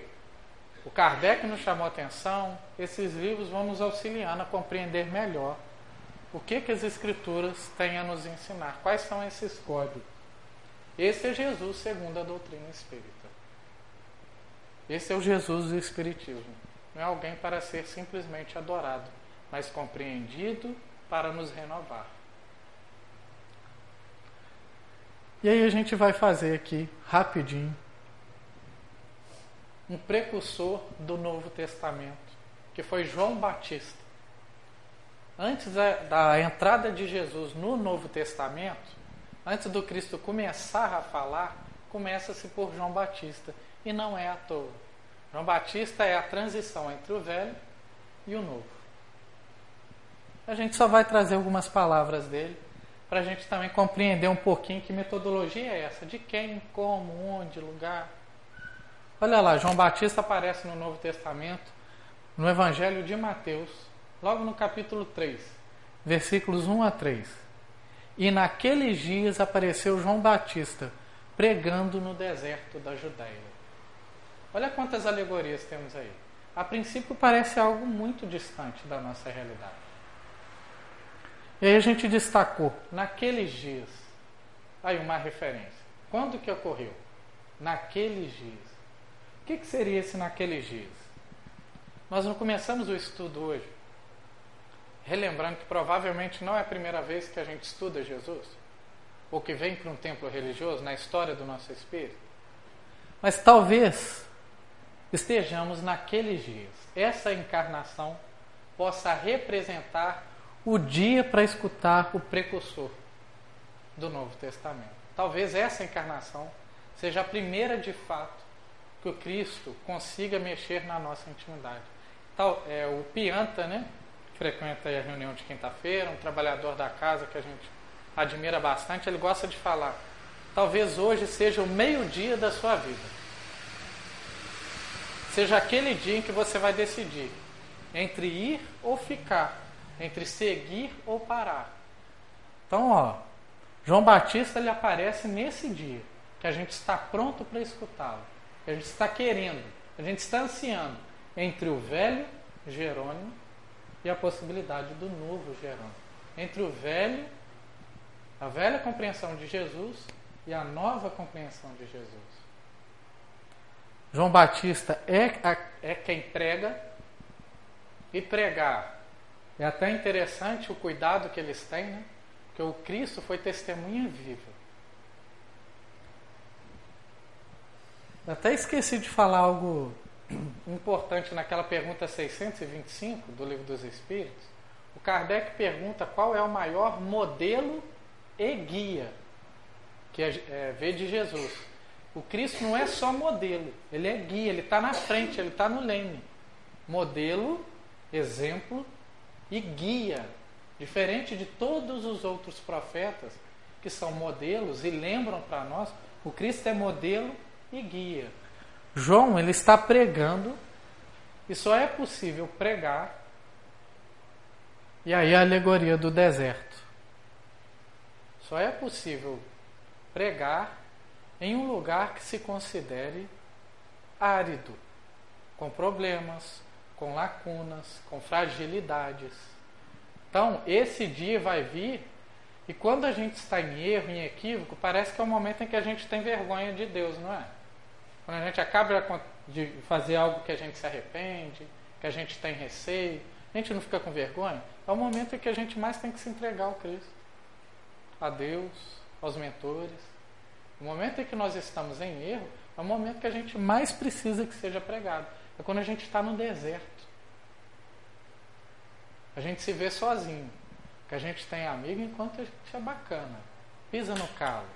o Kardec nos chamou a atenção, esses livros vão nos auxiliando a compreender melhor o que, que as Escrituras têm a nos ensinar, quais são esses códigos. Esse é Jesus segundo a doutrina espírita. Esse é o Jesus do Espiritismo. Não é alguém para ser simplesmente adorado, mas compreendido para nos renovar. E aí a gente vai fazer aqui rapidinho um precursor do Novo Testamento, que foi João Batista. Antes da, da, entrada de Jesus no Novo Testamento, antes do Cristo começar a falar, começa-se por João Batista. E não é à toa. João Batista é a transição entre o velho e o novo. A gente só vai trazer algumas palavras dele para a gente também compreender um pouquinho que metodologia é essa, de quem, como, onde, lugar. Olha lá, João Batista aparece no Novo Testamento, no Evangelho de Mateus, logo no capítulo 3, versículos 1 a 3. E naqueles dias apareceu João Batista pregando no deserto da Judéia. Olha quantas alegorias temos aí. A princípio parece algo muito distante da nossa realidade. E aí a gente destacou, naqueles dias, aí uma referência. Quando que ocorreu? Naqueles dias. O que, que seria esse naqueles dias? Nós não começamos o estudo hoje, relembrando que provavelmente não é a primeira vez que a gente estuda Jesus, ou que vem para um templo religioso na história do nosso espírito. Mas talvez estejamos naqueles dias. Essa encarnação possa representar o dia para escutar o precursor do Novo Testamento. Talvez essa encarnação seja a primeira de fato que o Cristo consiga mexer na nossa intimidade. Tal, é, o Pianta, né, frequenta a reunião de quinta-feira, um trabalhador da casa que a gente admira bastante, ele gosta de falar: talvez hoje seja o meio-dia da sua vida. Seja aquele dia em que você vai decidir entre ir ou ficar, entre seguir ou parar. Então, ó, João Batista ele aparece nesse dia que a gente está pronto para escutá-lo, a gente está querendo, a gente está ansiando entre o velho Jerônimo e a possibilidade do novo Jerônimo, entre o velho, a velha compreensão de Jesus e a nova compreensão de Jesus. João Batista é, é quem prega e pregar. É até interessante o cuidado que eles têm, né? que o Cristo foi testemunha viva. Até esqueci de falar algo importante naquela pergunta 625 do Livro dos Espíritos. O Kardec pergunta qual é o maior modelo e guia que é, é, vê de Jesus. O Cristo não é só modelo, ele é guia, ele está na frente, ele está no leme. Modelo, exemplo e guia Diferente de todos os outros profetas que são modelos e lembram para nós, o Cristo é modelo e guia. João, ele está pregando e só é possível pregar. E aí a alegoria do deserto. Só é possível pregar em um lugar que se considere árido, com problemas, com lacunas, com fragilidades. Então, esse dia vai vir e quando a gente está em erro, em equívoco, parece que é o momento em que a gente tem vergonha de Deus, não é? Quando a gente acaba de fazer algo que a gente se arrepende, que a gente tem receio, a gente não fica com vergonha, é o momento em que a gente mais tem que se entregar ao Cristo, a Deus, aos mentores. O momento em que nós estamos em erro é o momento que a gente mais precisa que seja pregado. É quando a gente está no deserto. A gente se vê sozinho. Que a gente tem amigo enquanto a gente é bacana. Pisa no calo.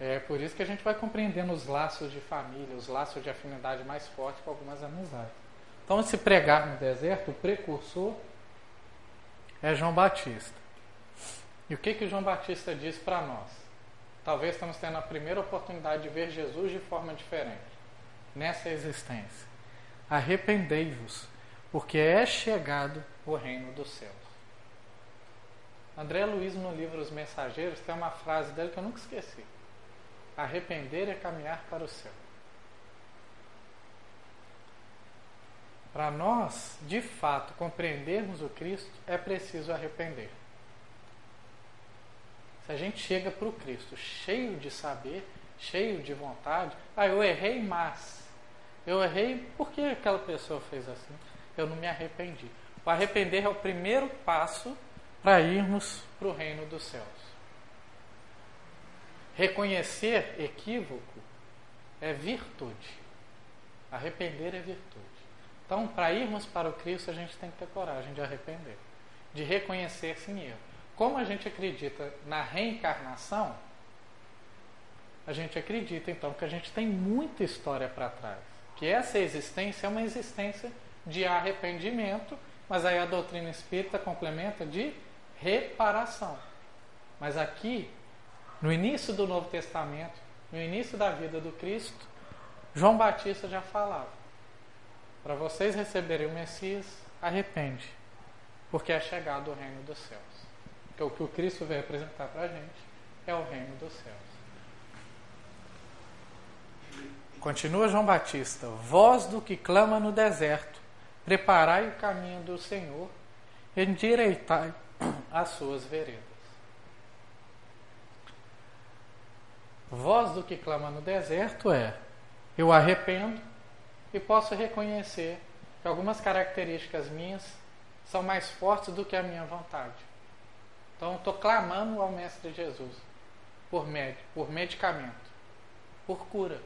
É por isso que a gente vai compreendendo os laços de família, os laços de afinidade mais fortes com algumas amizades. Então, se pregar no deserto, o precursor é João Batista. E o que que João Batista diz para nós? Talvez estamos tendo a primeira oportunidade de ver Jesus de forma diferente nessa existência. Arrependei-vos, porque é chegado o reino dos céus. André Luiz, no livro Os Mensageiros, tem uma frase dele que eu nunca esqueci: Arrepender é caminhar para o céu. Para nós, de fato, compreendermos o Cristo, é preciso arrepender. Se a gente chega para o Cristo cheio de saber, cheio de vontade, ah, eu errei, mas eu errei porque aquela pessoa fez assim. Eu não me arrependi. O arrepender é o primeiro passo para irmos para o reino dos céus. Reconhecer equívoco é virtude. Arrepender é virtude. Então, para irmos para o Cristo, a gente tem que ter coragem de arrepender, de reconhecer sim erro. Como a gente acredita na reencarnação, a gente acredita então que a gente tem muita história para trás que essa existência é uma existência de arrependimento, mas aí a doutrina espírita complementa de reparação. Mas aqui, no início do Novo Testamento, no início da vida do Cristo, João Batista já falava: para vocês receberem o Messias, arrepende, porque é chegado o reino dos céus. Que é o que o Cristo veio apresentar para a gente é o reino dos céus. Continua João Batista: Voz do que clama no deserto, preparai o caminho do Senhor, endireitai as suas veredas. Voz do que clama no deserto é: eu arrependo e posso reconhecer que algumas características minhas são mais fortes do que a minha vontade. Então, estou clamando ao Mestre Jesus por, med por medicamento, por cura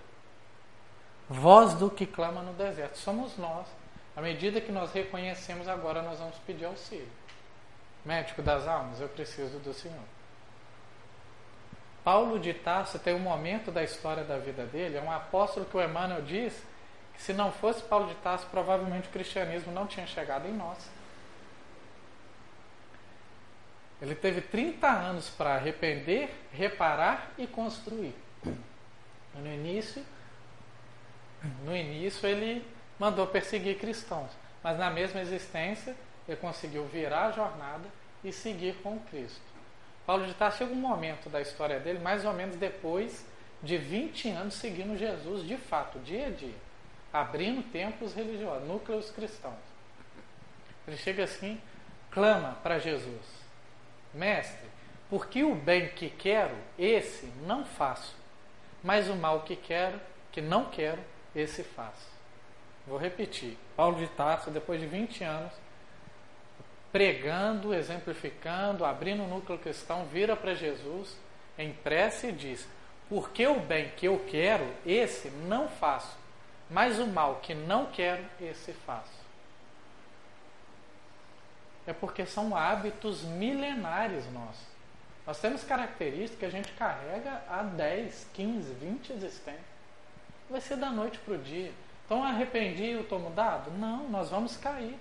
voz do que clama no deserto. Somos nós À medida que nós reconhecemos, agora nós vamos pedir auxílio. Médico das almas, eu preciso do Senhor. Paulo de Tarso tem um momento da história da vida dele, é um apóstolo que o Emmanuel diz que se não fosse Paulo de Tarso, provavelmente o cristianismo não tinha chegado em nós. Ele teve 30 anos para arrepender, reparar e construir. No início, no início ele mandou perseguir cristãos, mas na mesma existência ele conseguiu virar a jornada e seguir com Cristo. Paulo de Tarso chega um momento da história dele, mais ou menos depois de 20 anos seguindo Jesus de fato, dia a dia, abrindo templos religiosos, núcleos cristãos. Ele chega assim, clama para Jesus: Mestre, porque o bem que quero, esse não faço, mas o mal que quero, que não quero, esse faço. Vou repetir. Paulo de Tarso, depois de 20 anos, pregando, exemplificando, abrindo o núcleo cristão, vira para Jesus em prece e diz: Porque o bem que eu quero, esse não faço, mas o mal que não quero, esse faço. É porque são hábitos milenares nossos. Nós temos características que a gente carrega há 10, 15, 20 existências. Vai ser da noite para o dia. Então arrependi e estou mudado? Não, nós vamos cair.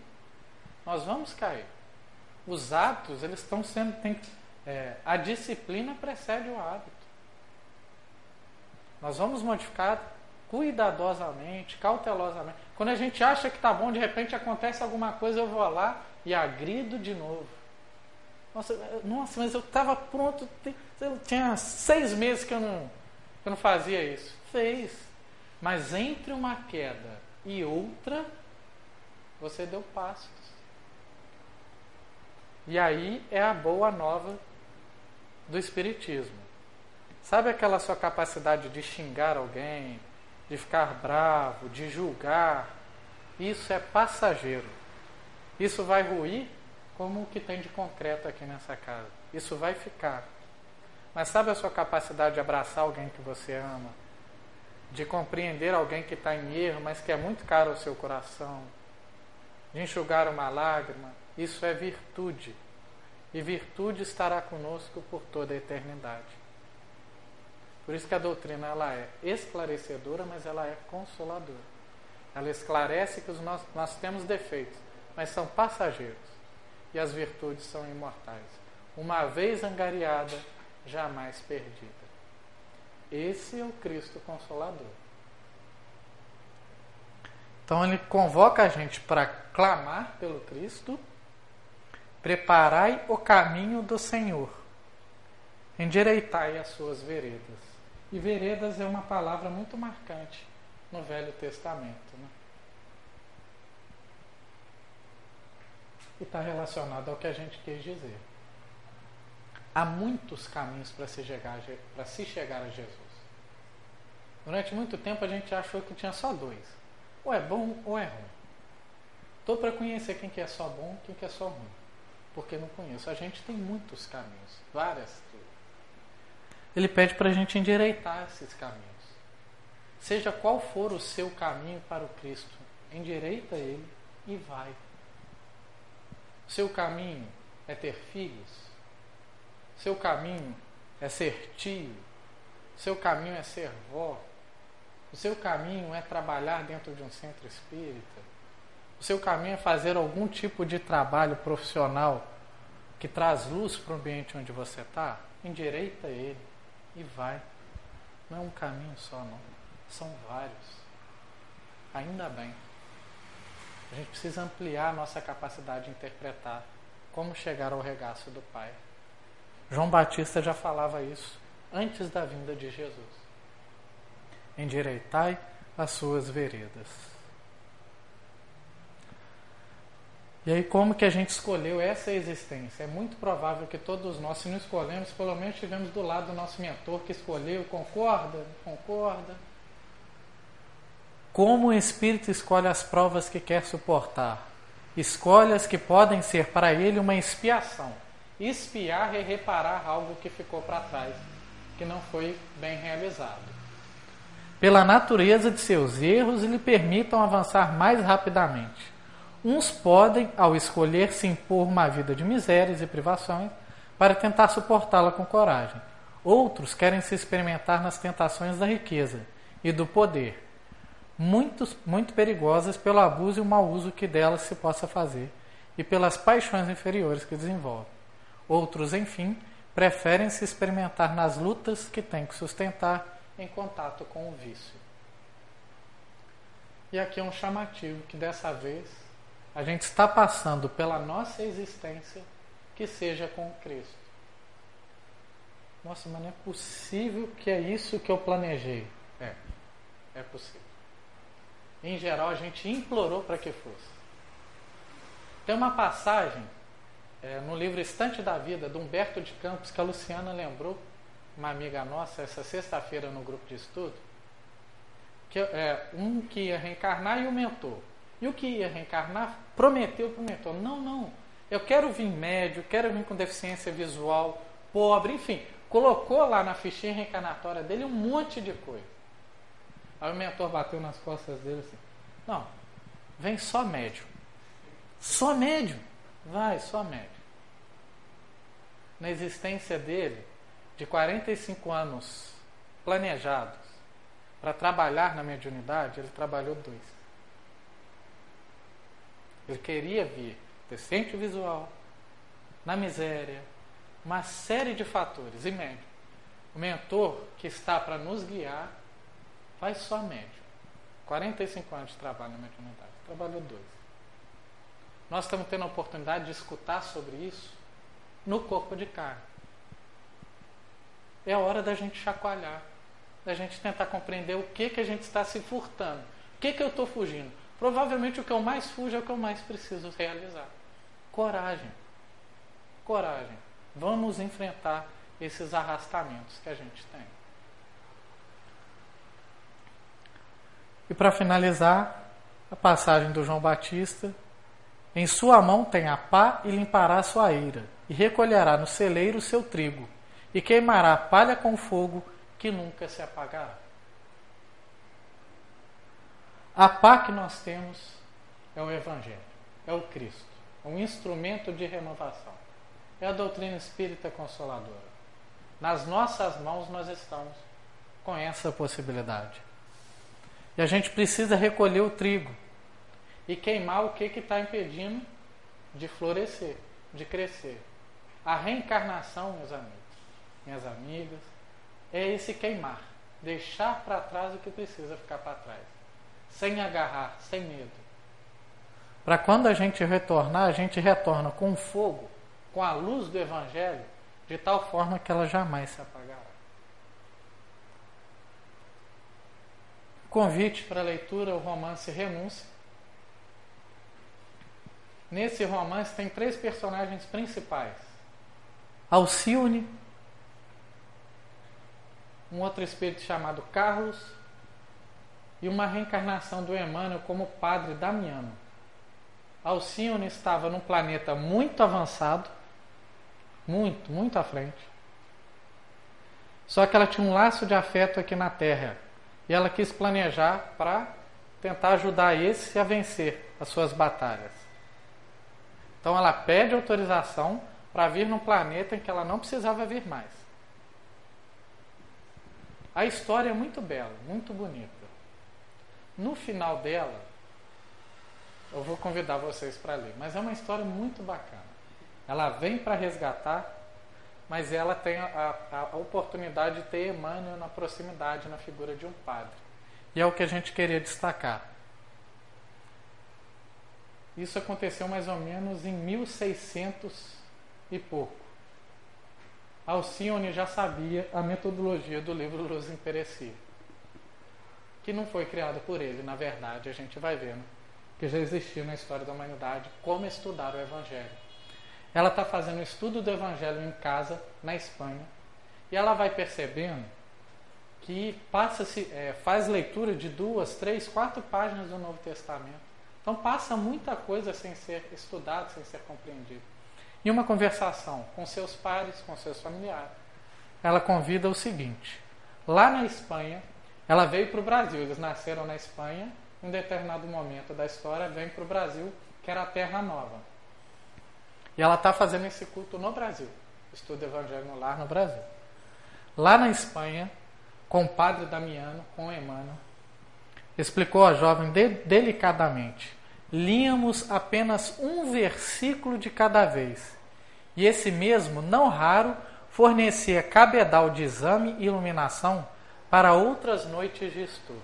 Nós vamos cair. Os hábitos, eles estão sendo. Tem, é, a disciplina precede o hábito. Nós vamos modificar cuidadosamente, cautelosamente. Quando a gente acha que está bom, de repente acontece alguma coisa, eu vou lá e agrido de novo. Nossa, nossa mas eu estava pronto. Tinha seis meses que eu, não, que eu não fazia isso. Fez. Mas entre uma queda e outra, você deu passos. E aí é a boa nova do Espiritismo. Sabe aquela sua capacidade de xingar alguém, de ficar bravo, de julgar? Isso é passageiro. Isso vai ruir como o que tem de concreto aqui nessa casa. Isso vai ficar. Mas sabe a sua capacidade de abraçar alguém que você ama? De compreender alguém que está em erro, mas que é muito caro ao seu coração? De enxugar uma lágrima? Isso é virtude. E virtude estará conosco por toda a eternidade. Por isso que a doutrina ela é esclarecedora, mas ela é consoladora. Ela esclarece que os nós, nós temos defeitos, mas são passageiros. E as virtudes são imortais. Uma vez angariada, jamais perdida. Esse é o Cristo Consolador. Então ele convoca a gente para clamar pelo Cristo Preparai o caminho do Senhor, endireitai as suas veredas. E veredas é uma palavra muito marcante no Velho Testamento. Né? E está relacionado ao que a gente quis dizer. Há muitos caminhos para se, chegar, se chegar a Jesus. Durante muito tempo a gente achou que tinha só dois. Ou é bom ou é ruim. Estou para conhecer quem que é só bom e quem que é só ruim porque não conheço. A gente tem muitos caminhos, várias Ele pede para a gente endireitar esses caminhos. Seja qual for o seu caminho para o Cristo, endireita ele e vai. Seu caminho é ter filhos. Seu caminho é ser tio. Seu caminho é ser vó. O seu caminho é trabalhar dentro de um centro espírita. O seu caminho é fazer algum tipo de trabalho profissional que traz luz para o ambiente onde você está, endireita ele e vai. Não é um caminho só, não. São vários. Ainda bem. A gente precisa ampliar a nossa capacidade de interpretar como chegar ao regaço do Pai. João Batista já falava isso antes da vinda de Jesus. Endireitai as suas veredas. E aí, como que a gente escolheu essa existência? É muito provável que todos nós, se não escolhemos, pelo menos estivemos do lado do nosso mentor que escolheu, concorda? Concorda? Como o espírito escolhe as provas que quer suportar? Escolhe as que podem ser para ele uma expiação. Espiar é reparar algo que ficou para trás, que não foi bem realizado. Pela natureza de seus erros, lhe permitam avançar mais rapidamente Uns podem, ao escolher, se impor uma vida de misérias e privações para tentar suportá-la com coragem. Outros querem se experimentar nas tentações da riqueza e do poder, muito, muito perigosas pelo abuso e o mau uso que delas se possa fazer e pelas paixões inferiores que desenvolvem. Outros, enfim, preferem se experimentar nas lutas que têm que sustentar em contato com o vício. E aqui é um chamativo que dessa vez a gente está passando pela nossa existência que seja com Cristo. Nossa, mas não é possível que é isso que eu planejei. É, é possível. Em geral, a gente implorou para que fosse. Tem uma passagem é, no livro Estante da Vida, de Humberto de Campos, que a Luciana lembrou, uma amiga nossa, essa sexta-feira no grupo de estudo, que é um que ia reencarnar e o mentor. E o que ia reencarnar prometeu para o mentor: não, não, eu quero vir médio, quero vir com deficiência visual, pobre, enfim, colocou lá na fichinha reencarnatória dele um monte de coisa. Aí o mentor bateu nas costas dele assim: Não, vem só médio. Só médio. Vai, só médio. Na existência dele, de 45 anos planejados para trabalhar na mediunidade, ele trabalhou dois. Ele queria vir deficiente visual, na miséria, uma série de fatores. E médio. O mentor que está para nos guiar faz só médio. 45 anos de trabalho na mediunidade. Trabalhou dois. Nós estamos tendo a oportunidade de escutar sobre isso no corpo de carne. É a hora da gente chacoalhar, da gente tentar compreender o que, que a gente está se furtando. O que, que eu estou fugindo? Provavelmente o que eu mais fujo é o que eu mais preciso realizar. Coragem. Coragem. Vamos enfrentar esses arrastamentos que a gente tem. E para finalizar, a passagem do João Batista: Em sua mão tem a pá e limpará a sua ira, e recolherá no celeiro seu trigo, e queimará a palha com fogo que nunca se apagará. A pá que nós temos é o Evangelho, é o Cristo, é um instrumento de renovação é a doutrina espírita consoladora. Nas nossas mãos nós estamos com essa possibilidade. E a gente precisa recolher o trigo e queimar o que está impedindo de florescer, de crescer. A reencarnação, meus amigos, minhas amigas, é esse queimar, deixar para trás o que precisa ficar para trás, sem agarrar, sem medo. Para quando a gente retornar, a gente retorna com fogo com a luz do Evangelho, de tal forma que ela jamais se apagará. Convite para leitura, o romance Renúncia. Nesse romance tem três personagens principais: Alcione, um outro espírito chamado Carlos e uma reencarnação do Emmanuel como padre Damiano. Alcione estava num planeta muito avançado, muito, muito à frente. Só que ela tinha um laço de afeto aqui na Terra. E ela quis planejar para tentar ajudar esse a vencer as suas batalhas. Então ela pede autorização para vir num planeta em que ela não precisava vir mais. A história é muito bela, muito bonita. No final dela, eu vou convidar vocês para ler, mas é uma história muito bacana. Ela vem para resgatar, mas ela tem a, a, oportunidade de ter Emmanuel na proximidade, na figura de um padre. E é o que a gente queria destacar. Isso aconteceu mais ou menos em 1600 e pouco. Alcione já sabia a metodologia do livro Luz Imperecível, que não foi criado por ele, na verdade, a gente vai vendo que já existia na história da humanidade como estudar o Evangelho. Ela está fazendo o estudo do Evangelho em casa, na Espanha, e ela vai percebendo que passa-se, é, faz leitura de duas, três, quatro páginas do Novo Testamento. Então passa muita coisa sem ser estudado, sem ser compreendido. E uma conversação com seus pares, com seus familiares, ela convida o seguinte: lá na Espanha, ela veio para o Brasil, eles nasceram na Espanha, em um determinado momento da história, vem para o Brasil que era a Terra Nova. E ela está fazendo esse culto no Brasil. Estudo Evangelho no Lar no Brasil. Lá na Espanha, com o padre Damiano, com Emmanuel, explicou a jovem de, delicadamente. Líamos apenas um versículo de cada vez. E esse mesmo, não raro, fornecia cabedal de exame e iluminação para outras noites de estudo.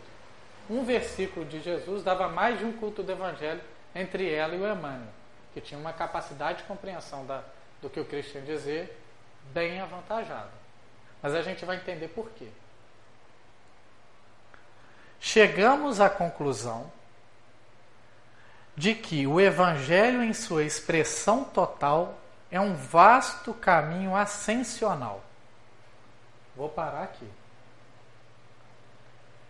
Um versículo de Jesus dava mais de um culto do Evangelho entre ela e o Emmanuel, que tinha uma capacidade de compreensão da, do que o Cristo dizer bem avantajada. Mas a gente vai entender por quê. Chegamos à conclusão de que o Evangelho, em sua expressão total, é um vasto caminho ascensional. Vou parar aqui.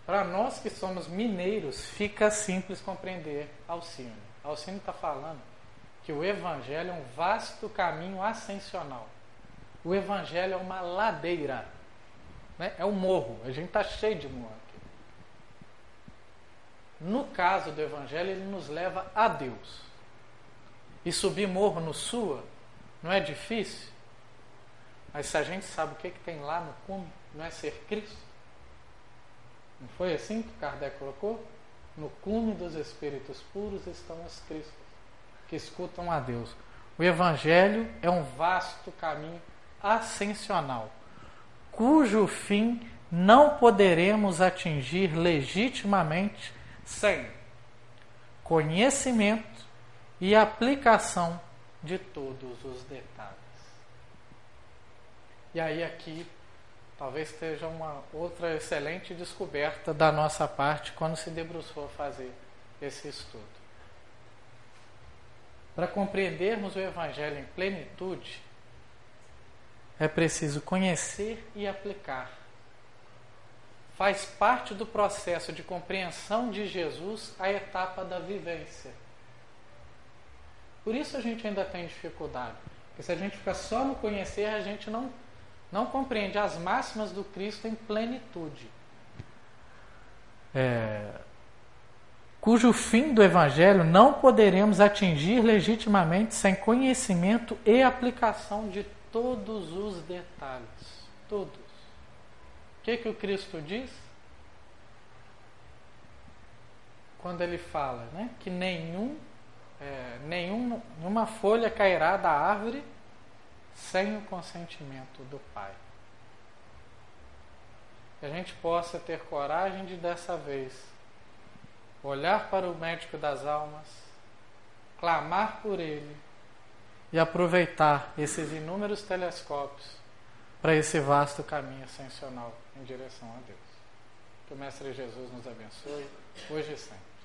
Para nós que somos mineiros, fica simples compreender Alcino. Alcino está falando que o Evangelho é um vasto caminho ascensional. O Evangelho é uma ladeira, né? é um morro. A gente está cheio de morro aqui. No caso do Evangelho, ele nos leva a Deus. E subir morro no Sua não é difícil? Mas se a gente sabe o que, que tem lá no cume, não é ser Cristo? Foi assim que Kardec colocou? No cume dos espíritos puros estão os Cristos, que escutam a Deus. O Evangelho é um vasto caminho ascensional, cujo fim não poderemos atingir legitimamente sem conhecimento e aplicação de todos os detalhes. E aí aqui talvez esteja uma outra excelente descoberta da nossa parte quando se debruçou a fazer esse estudo. Para compreendermos o Evangelho em plenitude, é preciso conhecer e aplicar. Faz parte do processo de compreensão de Jesus a etapa da vivência. Por isso a gente ainda tem dificuldade. Porque se a gente ficar só no conhecer, a gente não, não compreende as máximas do Cristo em plenitude. É, cujo fim do Evangelho não poderemos atingir legitimamente sem conhecimento e aplicação de todos os detalhes. Todos. O que, que o Cristo diz? Quando ele fala né, que nenhum é, nenhum, nenhuma folha cairá da árvore sem o consentimento do Pai. Que a gente possa ter coragem de dessa vez olhar para o médico das almas, clamar por ele e aproveitar esses inúmeros telescópios para esse vasto caminho ascensional em direção a Deus. Que o Mestre Jesus nos abençoe, hoje e sempre.